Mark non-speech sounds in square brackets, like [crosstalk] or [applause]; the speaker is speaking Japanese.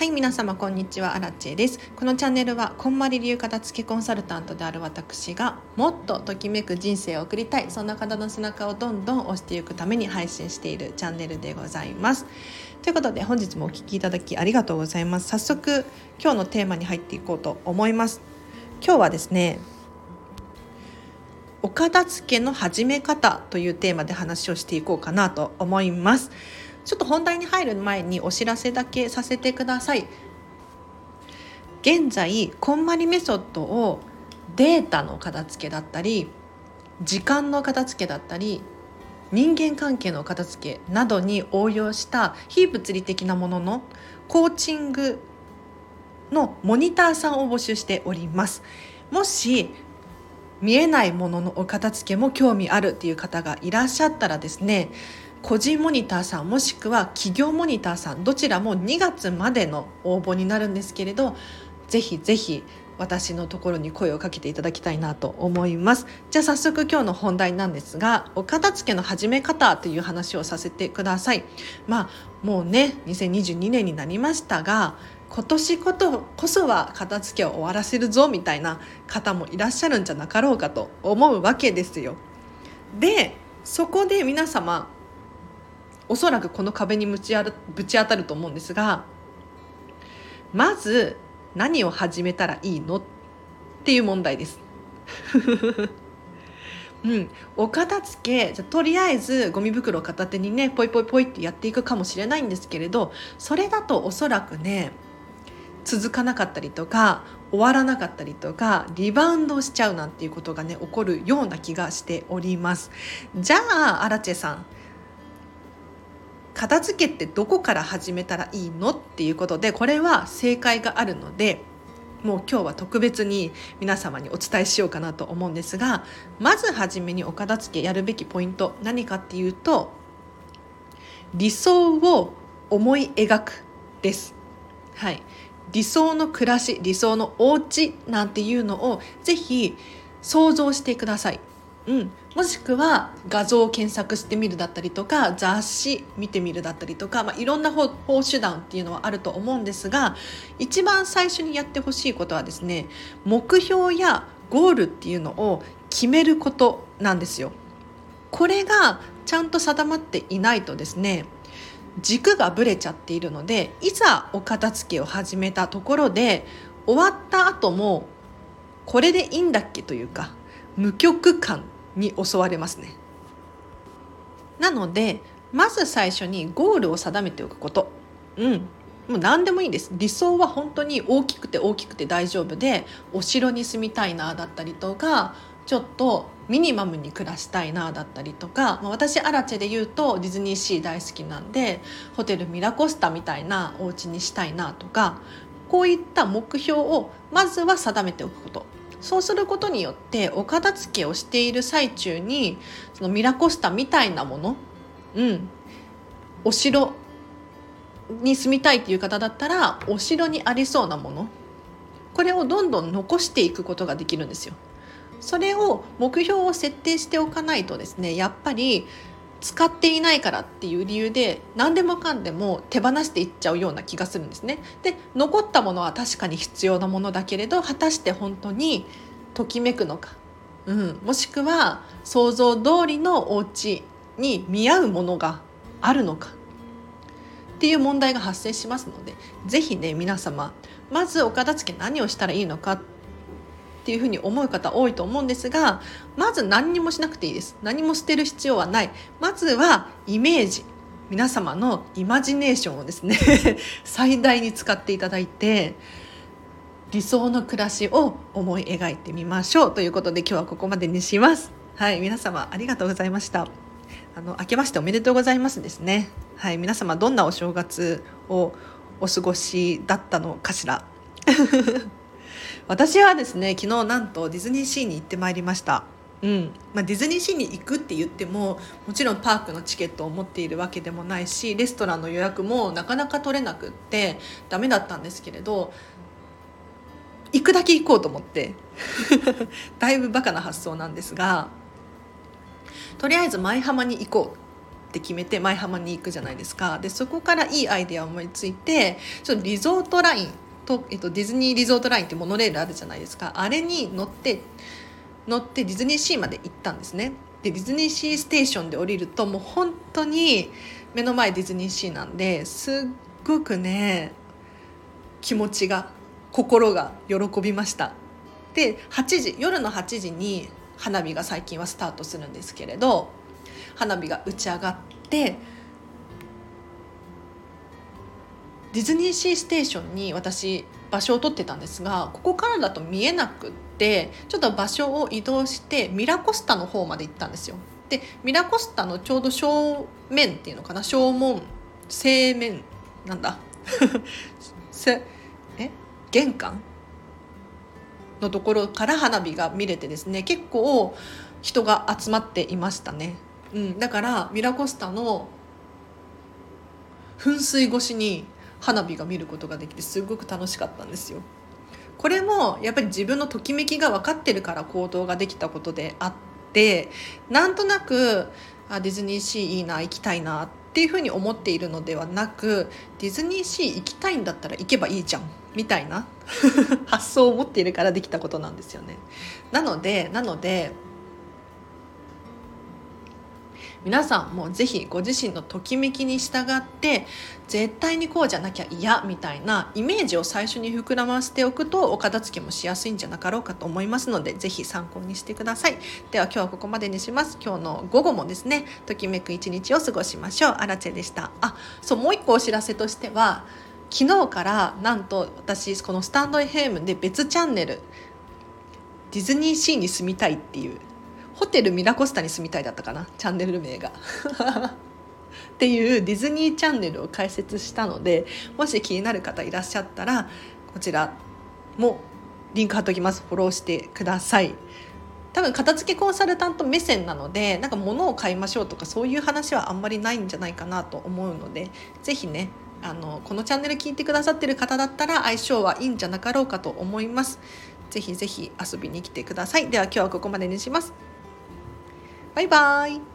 はい皆様こんにちはアラチェです。このチャンネルはこんまり流片付けコンサルタントである私がもっとときめく人生を送りたい。そんな方の背中をどんどん押していくために配信しているチャンネルでございます。ということで本日もお聴きいただきありがとうございます。早速今日のテーマに入っていこうと思います。今日はですねお片付けの始め方というテーマで話をしていこうかなと思います。ちょっと本題に入る前にお知らせだけさせてください。現在こんまりメソッドをデータの片付けだったり時間の片付けだったり人間関係の片付けなどに応用した非物理的なもののコーチングのモニターさんを募集しております。もし見えないもののお片付けも興味あるっていう方がいらっしゃったらですね個人モニターさんもしくは企業モニターさんどちらも2月までの応募になるんですけれどぜひぜひ私のところに声をかけていただきたいなと思います。じゃあ早速今日の本題なんですがお片付けの始め方という話をさせてください。まあもうね2022年になりましたが今年ことこそは片付けを終わらせるぞみたいな方もいらっしゃるんじゃなかろうかと思うわけですよ。でそこで皆様おそらくこの壁にぶち当たると思うんですがまず何を始めたらいいの？っていう問題です。[laughs] うん、お片付けじゃとりあえずゴミ袋片手にねポイポイポイってやっていくかもしれないんですけれどそれだとおそらくね続かなかったりとか終わらなかったりとかリバウンドしちゃうなんていうことがね起こるような気がしております。じゃあアラチェさん片付けってどこから始めたらいいのっていうことでこれは正解があるのでもう今日は特別に皆様にお伝えしようかなと思うんですがまず初めにお片付けやるべきポイント何かっていうと理想を思い描くです。はい、理想の暮らし理想のお家なんていうのをぜひ想像してください。うん、もしくは画像を検索してみるだったりとか雑誌見てみるだったりとか、まあ、いろんな方法手段っていうのはあると思うんですが一番最初にやってほしいことはですね目標やゴールっていうのを決めることなんですよ。これがちゃんと定まっていないとですね軸がぶれちゃっているのでいざお片付けを始めたところで終わった後もこれでいいんだっけというか無極感に襲われますね。なのでまず最初にゴールを定めておくこと。うん、もう何でもいいです理想は本当に大きくて大きくて大丈夫でお城に住みたいなだったりとかちょっとミニマムに暮らしたいなだったりとか、まあ、私アラチェで言うとディズニーシー大好きなんでホテルミラコスタみたいなお家にしたいなとかこういった目標をまずは定めておくことそうすることによってお片付けをしている最中にそのミラコスタみたいなもの、うん、お城に住みたいっていう方だったらお城にありそうなものこれをどんどん残していくことができるんですよ。それを目標を設定しておかないとですねやっぱり使っていないからっていう理由で何でもかんでも手放していっちゃうような気がするんですね。で残ったものは確かに必要なものだけれど果たして本当にときめくのか、うん、もしくは想像通りのお家に見合うものがあるのか。っていう問題が発生しますので是非ね皆様まずお片付け何をしたらいいのかっていうふうに思う方多いと思うんですがまず何にもしなくていいです。何も捨てる必要はない。まずはイメージ。皆様のイマジネーションをですね [laughs] 最大に使っていただいて理想の暮らしを思い描いてみましょう。ということで今日はここまでにします。はい皆様ありがとうございました。あの明けましておめでとうございますですね。はい皆様どんなお正月をお過ごしだったのかしら。[laughs] 私はですね昨日なんとディズニーシーに行ってまいりました。うん。まあ、ディズニーシーに行くって言ってももちろんパークのチケットを持っているわけでもないしレストランの予約もなかなか取れなくってダメだったんですけれど行くだけ行こうと思って [laughs] だいぶバカな発想なんですがとりあえず舞浜に行こうって決めて舞浜に行くじゃないですか。でそこからいいアイデアを思いついてちょっとリゾートラインと、えっと、ディズニーリゾートラインってモノレールあるじゃないですか。あれに乗って乗ってディズニーシーまで行ったんですね。でディズニーシーステーションで降りるともう本当に目の前ディズニーシーなんですっごくね気持ちが心が喜びました。で8時夜の8時に花火が最近はスタートするんですけれど花火が打ち上がってディズニーシーステーションに私場所を取ってたんですがここからだと見えなくってちょっと場所を移動してミラコスタの方まで行ったんですよ。でミラコスタのちょうど正面っていうのかな正門正面なんだ？[laughs] せえ？玄関のところから花火が見れてですね結構人が集まっていましたね、うん、だからミラコスタの噴水越しに花火が見ることができてすごく楽しかったんですよこれもやっぱり自分のときめきが分かってるから行動ができたことであってなんとなくあディズニーシーいいな行きたいなっていうふうに思っているのではなくディズニーシー行きたいんだったら行けばいいじゃんみたいな [laughs] 発想を持っているからできたことなんですよね。なのでなので皆さんもぜひご自身のときめきに従って絶対にこうじゃなきゃ嫌みたいなイメージを最初に膨らませておくとお片付けもしやすいんじゃなかろうかと思いますのでぜひ参考にしてください。では今日はここまでにします。今日の午後もですねときめく一日を過ごしましょう。アラチェでした。あそうもう一個お知らせとしては昨日からなんと私このスタンド FM で別チャンネルディズニーシーに住みたいっていうホテルミラコスタに住みたいだったかな？チャンネル名が [laughs] っていうディズニーチャンネルを開設したのでもし気になる方いらっしゃったらこちらもリンク貼っときますフォローしてください多分片付けコンサルタント目線なのでなんか物を買いましょうとかそういう話はあんまりないんじゃないかなと思うので是非ねあのこのチャンネル聞いてくださってる方だったら相性はいいんじゃなかろうかと思います。ぜひぜひ遊びに来てください。では今日はここまでにします。バイバイ。